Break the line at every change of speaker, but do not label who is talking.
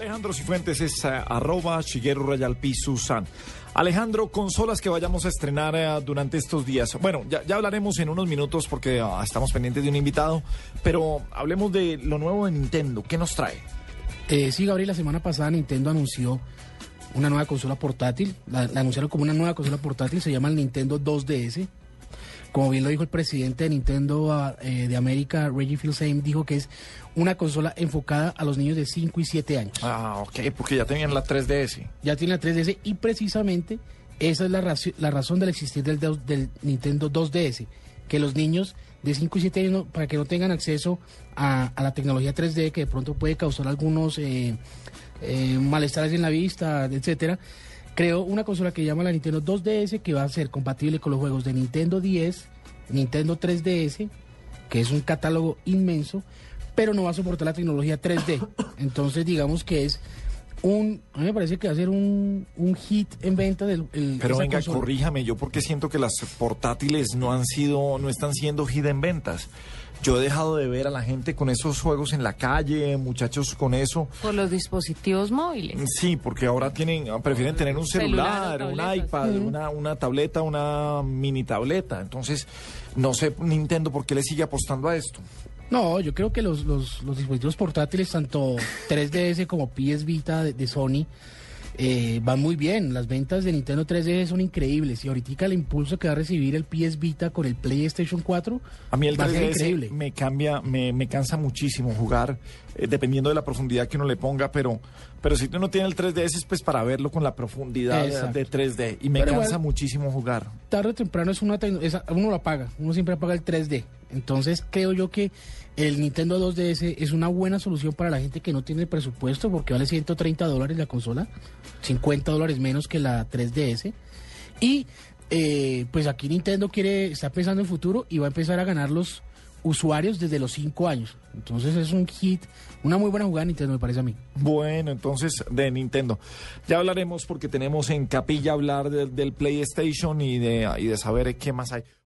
Alejandro Cifuentes es uh, arroba Shigeru Rayalpi Susan. Alejandro, consolas que vayamos a estrenar uh, durante estos días. Bueno, ya, hablaremos en unos minutos porque uh, estamos pendientes de un invitado, pero hablemos de lo nuevo de Nintendo. ¿Qué nos trae?
Eh, sí, Gabriel, la semana pasada Nintendo anunció una nueva consola portátil. La, la, anunciaron como una nueva consola portátil, se llama el Nintendo 2DS. Como bien lo dijo el presidente de Nintendo eh, de América, Reggie Fils-Aime, dijo que es una consola enfocada a los niños de 5 y 7 años.
Ah, ok, porque ya tenían la 3DS.
Ya tienen la 3DS y precisamente esa es la, raci la razón del existir del, del, Nintendo 2DS, que los niños de 5 y 7 años, no, para que no tengan acceso a, a, la tecnología 3D, que de pronto puede causar algunos eh, eh, malestares en la vista, etcétera, creó una consola que llama la Nintendo 2DS que va a ser compatible con los juegos de Nintendo 10, Nintendo 3DS, que es un catálogo inmenso, pero no va a soportar la tecnología 3D. Entonces, digamos que es un. A mí me parece que va a ser un, un hit en venta del. El,
pero venga, consola. corríjame, yo porque siento que las portátiles no han sido, no están siendo hit en ventas. Yo he dejado de ver a la gente con esos juegos en la calle, muchachos con eso.
Por los dispositivos móviles.
Sí, porque ahora tienen, prefieren tener un celular, celular un iPad, uh -huh. una, una tableta, una mini tableta. Entonces, no sé, Nintendo, ¿por qué le sigue apostando a esto?
No, yo creo que los, los, los dispositivos portátiles, tanto 3DS como PS Vita de, de Sony, eh, van muy bien. Las ventas de Nintendo 3DS son increíbles. Y ahorita el impulso que va a recibir el PS Vita con el PlayStation 4
a mí el
va
3DS
a
me cambia, me, me cansa muchísimo jugar, eh, dependiendo de la profundidad que uno le ponga, pero, pero si uno tiene el 3DS es pues para verlo con la profundidad
Exacto.
de 3D. Y me
Pero
cansa
igual-
muchísimo jugar.
Tarde o temprano es una es- uno lo apaga, uno siempre apaga el 3D. Entonces creo yo que el Nintendo 2DS es una buena solución para la gente que no tiene presupuesto porque vale 130 dólares la consola, 50 dólares menos que la 3DS. Y eh, pues aquí Nintendo quiere, está pensando en futuro y va a empezar a ganar los usuarios desde los 5 años. Entonces es un hit, una muy buena jugada Nintendo me parece a mí.
Bueno, entonces de Nintendo. Ya hablaremos porque tenemos en capilla hablar del PlayStation y de, y de saber qué más hay.